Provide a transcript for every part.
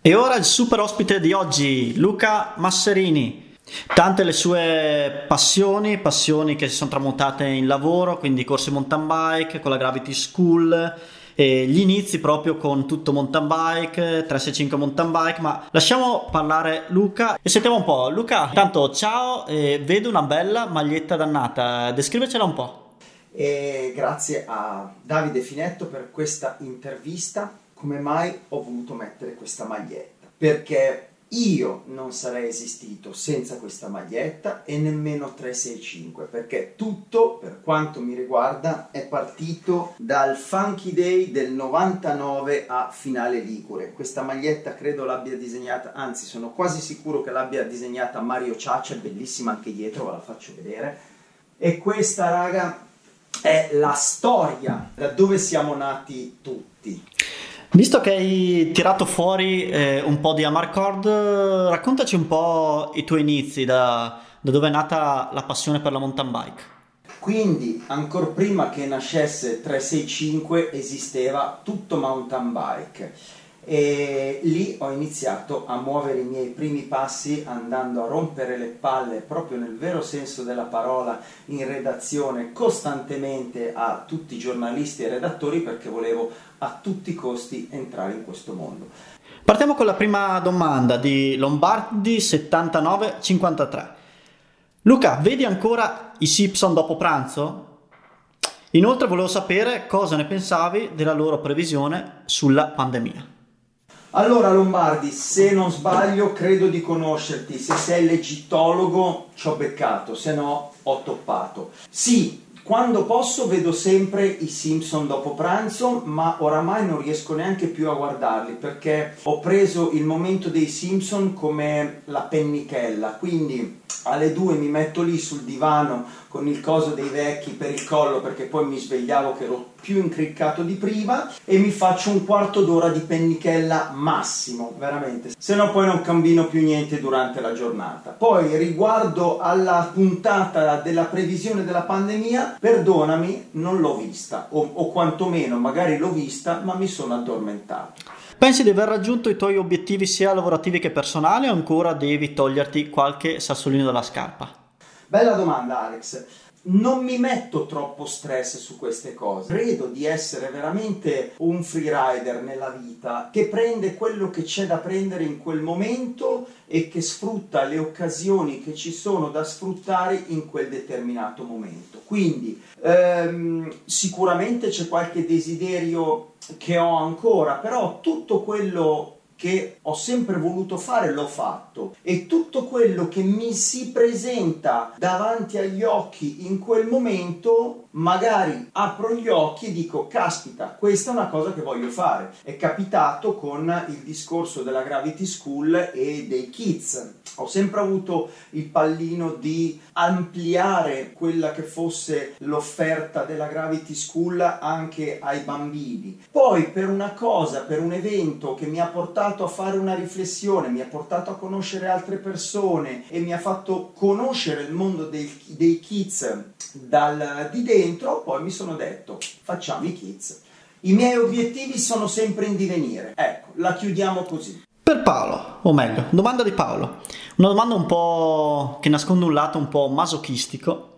E ora il super ospite di oggi, Luca Masserini. Tante le sue passioni, passioni che si sono tramutate in lavoro, quindi corsi mountain bike con la Gravity School, e gli inizi proprio con tutto mountain bike, 365 mountain bike, ma lasciamo parlare Luca e sentiamo un po'. Luca, intanto ciao, eh, vedo una bella maglietta dannata, descrivecela un po'. E grazie a Davide Finetto per questa intervista come mai ho voluto mettere questa maglietta? Perché io non sarei esistito senza questa maglietta e nemmeno 365 perché tutto per quanto mi riguarda è partito dal Funky Day del 99 a Finale Ligure. Questa maglietta credo l'abbia disegnata anzi sono quasi sicuro che l'abbia disegnata Mario Ciaccia è bellissima anche dietro ve la faccio vedere. E questa raga è la storia da dove siamo nati tutti Visto che hai tirato fuori eh, un po' di Amarcord, raccontaci un po' i tuoi inizi, da, da dove è nata la passione per la mountain bike. Quindi, ancora prima che nascesse 365, esisteva tutto mountain bike e lì ho iniziato a muovere i miei primi passi andando a rompere le palle proprio nel vero senso della parola in redazione costantemente a tutti i giornalisti e redattori perché volevo a tutti i costi entrare in questo mondo. Partiamo con la prima domanda di Lombardi 7953. Luca, vedi ancora i Simpson dopo pranzo? Inoltre volevo sapere cosa ne pensavi della loro previsione sulla pandemia. Allora Lombardi, se non sbaglio, credo di conoscerti. Se sei legittologo, ci ho beccato, se no ho toppato. Sì, quando posso vedo sempre i Simpson dopo pranzo, ma oramai non riesco neanche più a guardarli perché ho preso il momento dei Simpson come la pennichella. Quindi alle due mi metto lì sul divano con il coso dei vecchi per il collo perché poi mi svegliavo che ero più incriccato di prima e mi faccio un quarto d'ora di pennichella massimo, veramente. Se no poi non cambino più niente durante la giornata. Poi riguardo alla puntata della previsione della pandemia, perdonami, non l'ho vista o, o quantomeno magari l'ho vista ma mi sono addormentato. Pensi di aver raggiunto i tuoi obiettivi sia lavorativi che personali o ancora devi toglierti qualche sassolino dalla scarpa? Bella domanda Alex non mi metto troppo stress su queste cose. Credo di essere veramente un freerider nella vita che prende quello che c'è da prendere in quel momento e che sfrutta le occasioni che ci sono da sfruttare in quel determinato momento. Quindi ehm, sicuramente c'è qualche desiderio che ho ancora, però tutto quello che ho sempre voluto fare l'ho fatto. E tutto quello che mi si presenta davanti agli occhi in quel momento magari apro gli occhi e dico caspita questa è una cosa che voglio fare. È capitato con il discorso della Gravity School e dei kids. Ho sempre avuto il pallino di ampliare quella che fosse l'offerta della Gravity School anche ai bambini. Poi per una cosa, per un evento che mi ha portato a fare una riflessione, mi ha portato a conoscere altre persone e mi ha fatto conoscere il mondo dei, dei kids dal, di dentro, poi mi sono detto facciamo i kids. I miei obiettivi sono sempre in divenire. Ecco, la chiudiamo così. Per Paolo, o meglio, domanda di Paolo. Una domanda un po' che nasconde un lato un po' masochistico.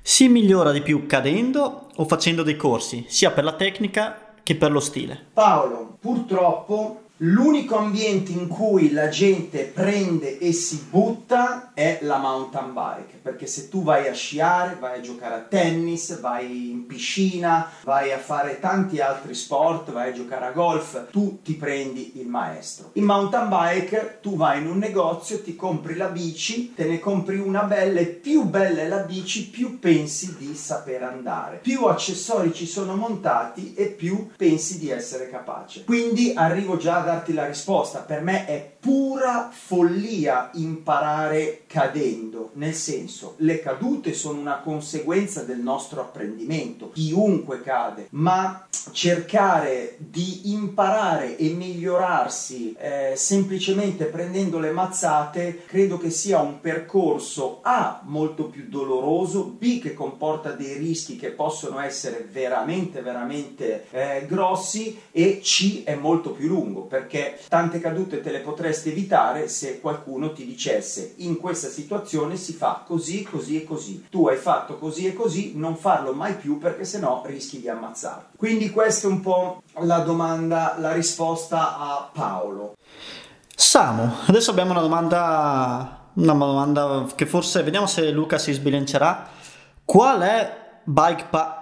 Si migliora di più cadendo o facendo dei corsi, sia per la tecnica che per lo stile? Paolo, purtroppo L'unico ambiente in cui la gente prende e si butta è la mountain bike, perché se tu vai a sciare, vai a giocare a tennis, vai in piscina, vai a fare tanti altri sport, vai a giocare a golf, tu ti prendi il maestro. In mountain bike tu vai in un negozio, ti compri la bici, te ne compri una bella e più bella è la bici, più pensi di saper andare. Più accessori ci sono montati e più pensi di essere capace. Quindi arrivo già darti la risposta. Per me è pura follia imparare cadendo, nel senso, le cadute sono una conseguenza del nostro apprendimento, chiunque cade, ma cercare di imparare e migliorarsi eh, semplicemente prendendo le mazzate, credo che sia un percorso A molto più doloroso, B che comporta dei rischi che possono essere veramente veramente eh, grossi e C è molto più lungo perché tante cadute te le potresti evitare se qualcuno ti dicesse in questa situazione si fa così, così e così. Tu hai fatto così e così, non farlo mai più perché sennò rischi di ammazzarti. Quindi questa è un po' la domanda, la risposta a Paolo. Samu, adesso abbiamo una domanda, una domanda che forse vediamo se Luca si sbilancerà. Qual è Bike Park?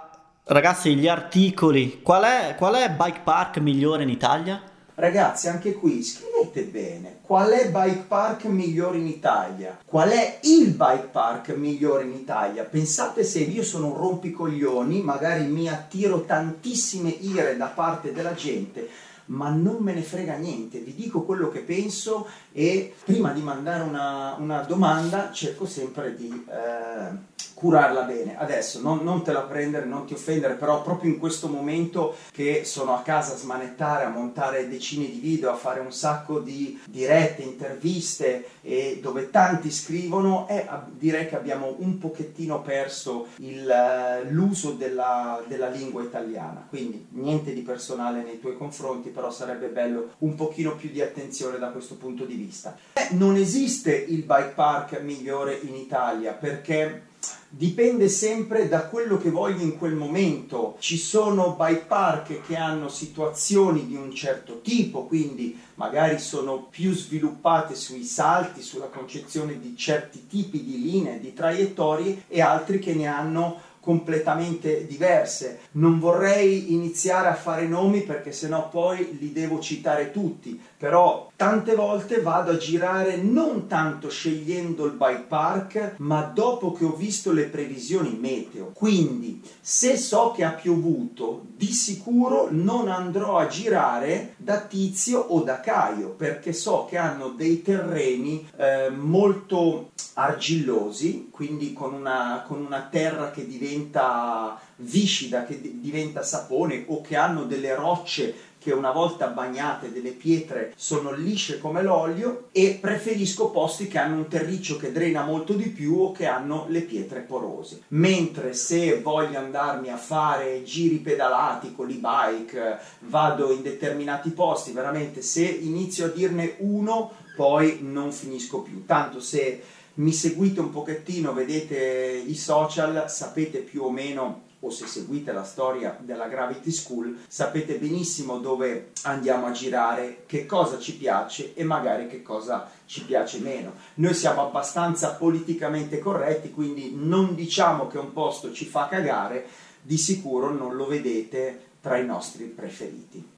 Ragazzi, gli articoli, qual è, qual è Bike Park migliore in Italia? Ragazzi, anche qui scrivete bene. Qual è bike park migliore in Italia? Qual è il bike park migliore in Italia? Pensate se io sono un rompicoglioni, magari mi attiro tantissime ire da parte della gente, ma non me ne frega niente, vi dico quello che penso e prima di mandare una, una domanda cerco sempre di eh, curarla bene. Adesso non, non, te la prendere, non ti offendere, però proprio in questo momento che sono a casa a smanettare, a montare decine di video, a fare un sacco di dirette, interviste e dove tanti scrivono, eh, direi che abbiamo un pochettino perso il, eh, l'uso della, della lingua italiana. Quindi niente di personale nei tuoi confronti, però sarebbe bello un pochino più di attenzione da questo punto di vista. Eh, non esiste il bike park migliore in Italia perché dipende sempre da quello che voglio in quel momento. Ci sono bike park che hanno situazioni di un certo tipo, quindi magari sono più sviluppate sui salti, sulla concezione di certi tipi di linee, di traiettorie e altri che ne hanno completamente diverse. Non vorrei iniziare a fare nomi perché sennò poi li devo citare tutti, però tante volte vado a girare non tanto scegliendo il bike park, ma dopo che ho visto le previsioni meteo. Quindi, se so che ha piovuto, di sicuro non andrò a girare da Tizio o da Caio, perché so che hanno dei terreni eh, molto argillosi, quindi con una, con una terra che diventa viscida, che diventa sapone o che hanno delle rocce che una volta bagnate delle pietre sono lisce come l'olio e preferisco posti che hanno un terriccio che drena molto di più o che hanno le pietre porose. Mentre se voglio andarmi a fare giri pedalati con l'e-bike, vado in determinati posti, veramente se inizio a dirne uno poi non finisco più. Tanto se mi seguite un pochettino, vedete i social, sapete più o meno o se seguite la storia della Gravity School, sapete benissimo dove andiamo a girare, che cosa ci piace e magari che cosa ci piace meno. Noi siamo abbastanza politicamente corretti, quindi non diciamo che un posto ci fa cagare, di sicuro non lo vedete tra i nostri preferiti.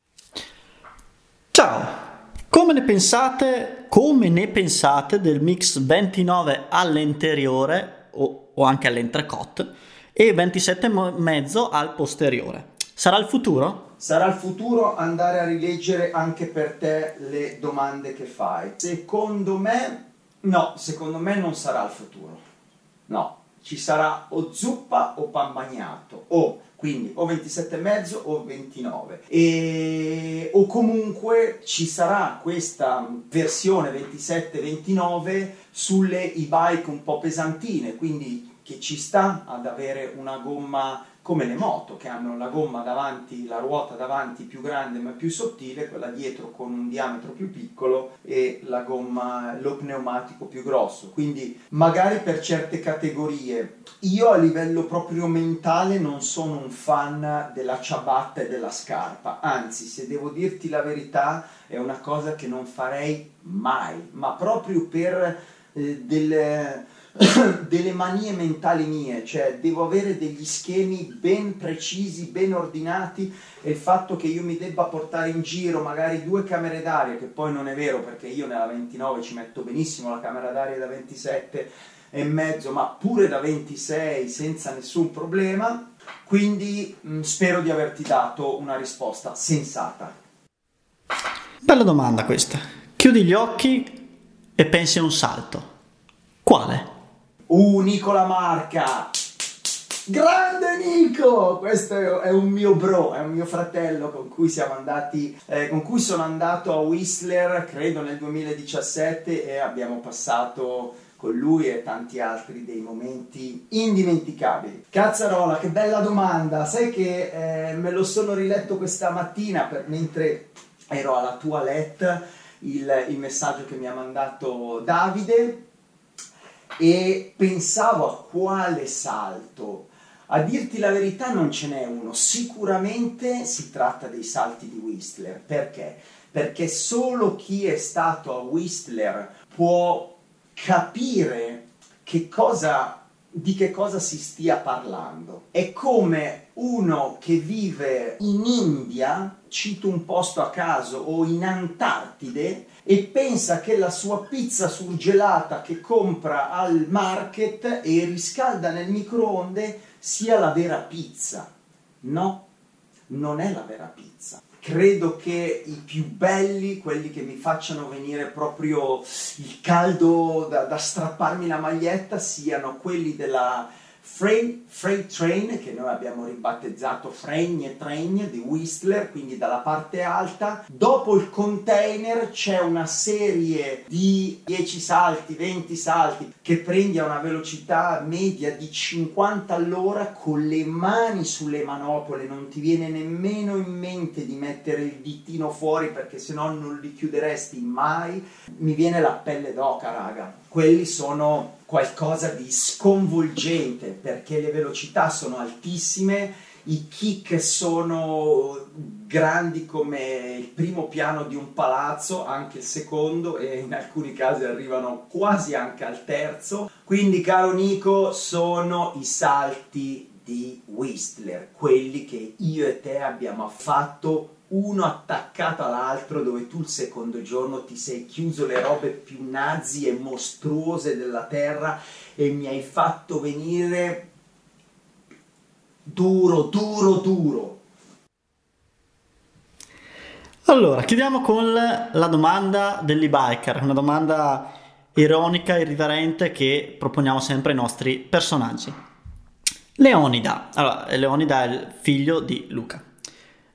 Ciao! Come ne pensate, come ne pensate del mix 29 all'interiore o, o anche all'entrecot e 27,5 al posteriore? Sarà il futuro? Sarà il futuro andare a rileggere anche per te le domande che fai. Secondo me, no, secondo me non sarà il futuro. No, ci sarà o zuppa o pan bagnato o quindi o 27,5 o 29 e, o comunque ci sarà questa versione 27-29 sulle e-bike un po' pesantine quindi che ci sta ad avere una gomma come le moto che hanno la gomma davanti, la ruota davanti più grande ma più sottile, quella dietro con un diametro più piccolo e la gomma, lo pneumatico più grosso. Quindi magari per certe categorie. Io a livello proprio mentale non sono un fan della ciabatta e della scarpa, anzi se devo dirti la verità è una cosa che non farei mai, ma proprio per eh, delle delle manie mentali mie, cioè devo avere degli schemi ben precisi, ben ordinati e il fatto che io mi debba portare in giro magari due camere d'aria, che poi non è vero perché io nella 29 ci metto benissimo la camera d'aria da 27 e mezzo, ma pure da 26 senza nessun problema, quindi mh, mm, spero di averti dato una risposta sensata. Bella domanda questa. Chiudi gli occhi e pensi a un salto. Quale? Uh, Nicola Marca! Grande Nico! Questo è un mio bro, è un mio fratello con cui siamo andati, eh, con cui sono andato a Whistler, credo nel 2017 e abbiamo passato con lui e tanti altri dei momenti indimenticabili. Cazzarola, che bella domanda! Sai che eh, me lo sono riletto questa mattina per, mentre ero alla toilette, il, il messaggio che mi ha mandato Davide e pensavo a quale salto. A dirti la verità non ce n'è uno, sicuramente si tratta dei salti di Whistler, perché? Perché solo chi è stato a Whistler può capire che cosa, di che cosa si stia parlando. È come uno che vive in India, cito un posto a caso, o in Antartide, e pensa che la sua pizza surgelata che compra al market e riscalda nel microonde sia la vera pizza. No, non è la vera pizza. Credo che i più belli, quelli che mi facciano venire proprio il caldo da, da strapparmi la maglietta, siano quelli della Freight, Freight Train, che noi abbiamo ribattezzato Fregne Train di Whistler, quindi dalla parte alta. Dopo il container c'è una serie di 10 salti, 20 salti, che prendi a una velocità media di 50 all'ora con le mani sulle manopole, non ti viene nemmeno in mente di mettere il ditino fuori perché sennò non li chiuderesti mai. Mi viene la pelle d'oca, raga. Quelli sono qualcosa di sconvolgente perché le velocità sono altissime, i kick sono grandi come il primo piano di un palazzo, anche il secondo e in alcuni casi arrivano quasi anche al terzo. Quindi caro Nico, sono i salti di Whistler, quelli che io e te abbiamo fatto uno attaccato all'altro dove tu il secondo giorno ti sei chiuso le robe più nazi e mostruose della terra e mi hai fatto venire duro, duro, duro. Allora, chiudiamo con la domanda dell'e-biker, una domanda ironica, irriverente che proponiamo sempre ai nostri personaggi. Leonida, allora, Leonida è il figlio di Luca.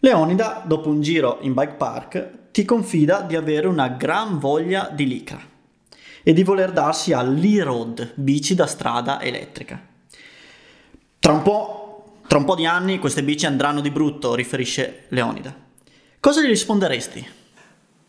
Leonida, dopo un giro in bike park, ti confida di avere una gran voglia di licra e di voler darsi all'e-road, bici da strada elettrica. Tra un, po', tra un po' di anni queste bici andranno di brutto, riferisce Leonida. Cosa gli risponderesti?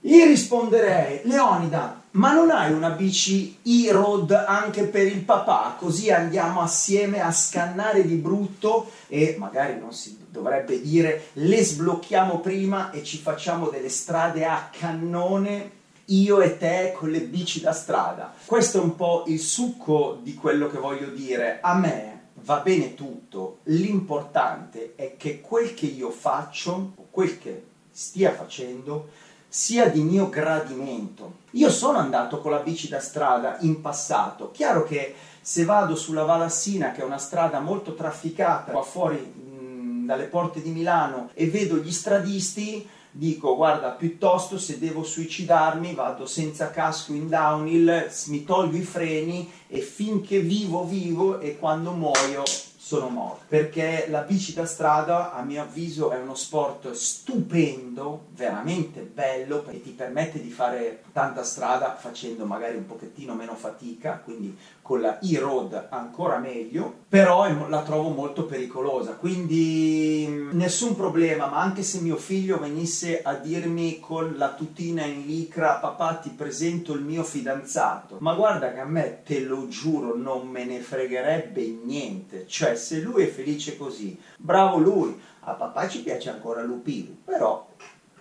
Gli risponderei, Leonida, ma non hai una bici e-road anche per il papà? Così andiamo assieme a scannare di brutto e magari non si dovrebbe dire le sblocchiamo prima e ci facciamo delle strade a cannone io e te con le bici da strada. Questo è un po' il succo di quello che voglio dire. A me va bene tutto, l'importante è che quel che io faccio, o quel che stia facendo, sia di mio gradimento. Io sono andato con la bici da strada in passato, chiaro che se vado sulla Valassina, che è una strada molto trafficata, qua fuori mh, dalle porte di Milano, e vedo gli stradisti, dico guarda piuttosto se devo suicidarmi vado senza casco in downhill mi tolgo i freni e finché vivo vivo e quando muoio sono morto perché la bici da strada a mio avviso è uno sport stupendo veramente bello e ti permette di fare tanta strada facendo magari un pochettino meno fatica quindi con la e-road ancora meglio però la trovo molto pericolosa quindi mm, nessun problema ma anche se mio figlio venisse a dirmi con la tutina in licra papà ti presento il mio fidanzato ma guarda che a me te lo giuro non me ne fregherebbe niente cioè se lui è felice così, bravo lui, a papà ci piace ancora Lupilu, però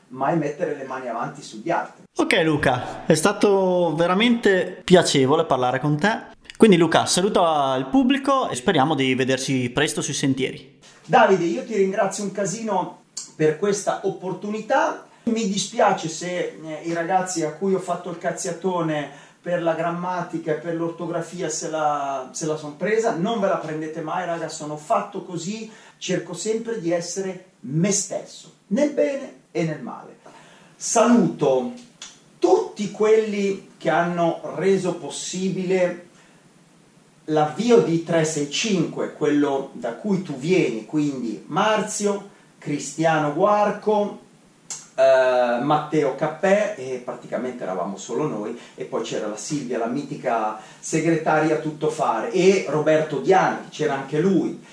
mai mettere le mani avanti sugli altri. Ok Luca, è stato veramente piacevole parlare con te. Quindi Luca, saluta il pubblico e speriamo di vederci presto sui sentieri. Davide, io ti ringrazio un casino per questa opportunità. Mi dispiace se eh, i ragazzi a cui ho fatto il cazziatone per la grammatica e per l'ortografia se la, se la sono presa, non ve la prendete mai, raga, sono fatto così, cerco sempre di essere me stesso, nel bene e nel male. Saluto tutti quelli che hanno reso possibile l'avvio di 365, quello da cui tu vieni, quindi Marzio, Cristiano Guarco, Uh, Matteo Cappè e praticamente eravamo solo noi e poi c'era la Silvia, la mitica segretaria tuttofare e Roberto Diani, c'era anche lui.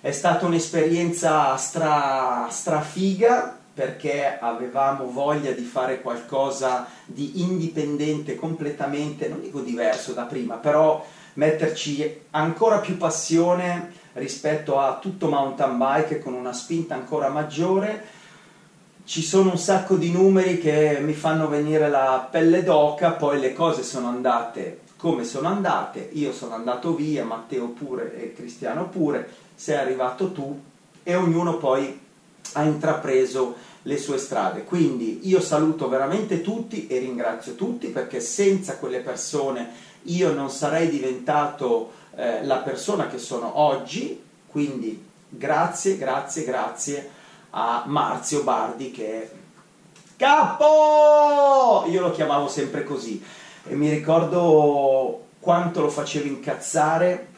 È stata un'esperienza stra, strafiga perché avevamo voglia di fare qualcosa di indipendente completamente, non dico diverso da prima, però metterci ancora più passione rispetto a tutto mountain bike con una spinta ancora maggiore. Ci sono un sacco di numeri che mi fanno venire la pelle d'oca, poi le cose sono andate come sono andate, io sono andato via, Matteo pure e Cristiano pure, sei arrivato tu e ognuno poi ha intrapreso le sue strade. Quindi io saluto veramente tutti e ringrazio tutti perché senza quelle persone io non sarei diventato eh, la persona che sono oggi. Quindi grazie, grazie, grazie a Marzio Bardi che è capo! Io lo chiamavo sempre così e mi ricordo quanto lo facevo incazzare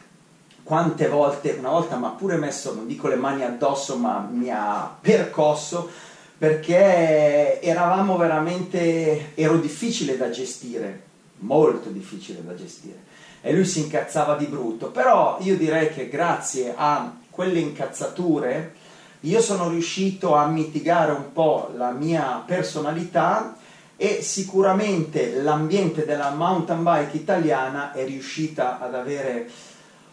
quante volte, una volta mi ha pure messo, non dico le mani addosso, ma mi ha percosso perché eravamo veramente, ero difficile da gestire, molto difficile da gestire. E lui si incazzava di brutto, però io direi che grazie a quelle incazzature io sono riuscito a mitigare un po' la mia personalità e sicuramente l'ambiente della mountain bike italiana è riuscita ad avere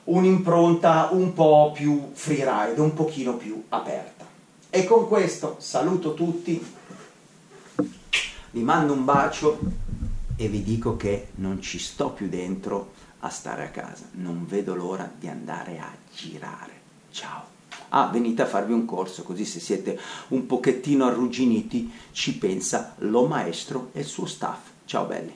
un'impronta un po' più freeride, un pochino più aperta. E con questo saluto tutti, vi mando un bacio e vi dico che non ci sto più dentro a stare a casa, non vedo l'ora di andare a girare. Ciao! Ah, venite a farvi un corso, così se siete un pochettino arrugginiti ci pensa lo maestro e il suo staff. Ciao belli!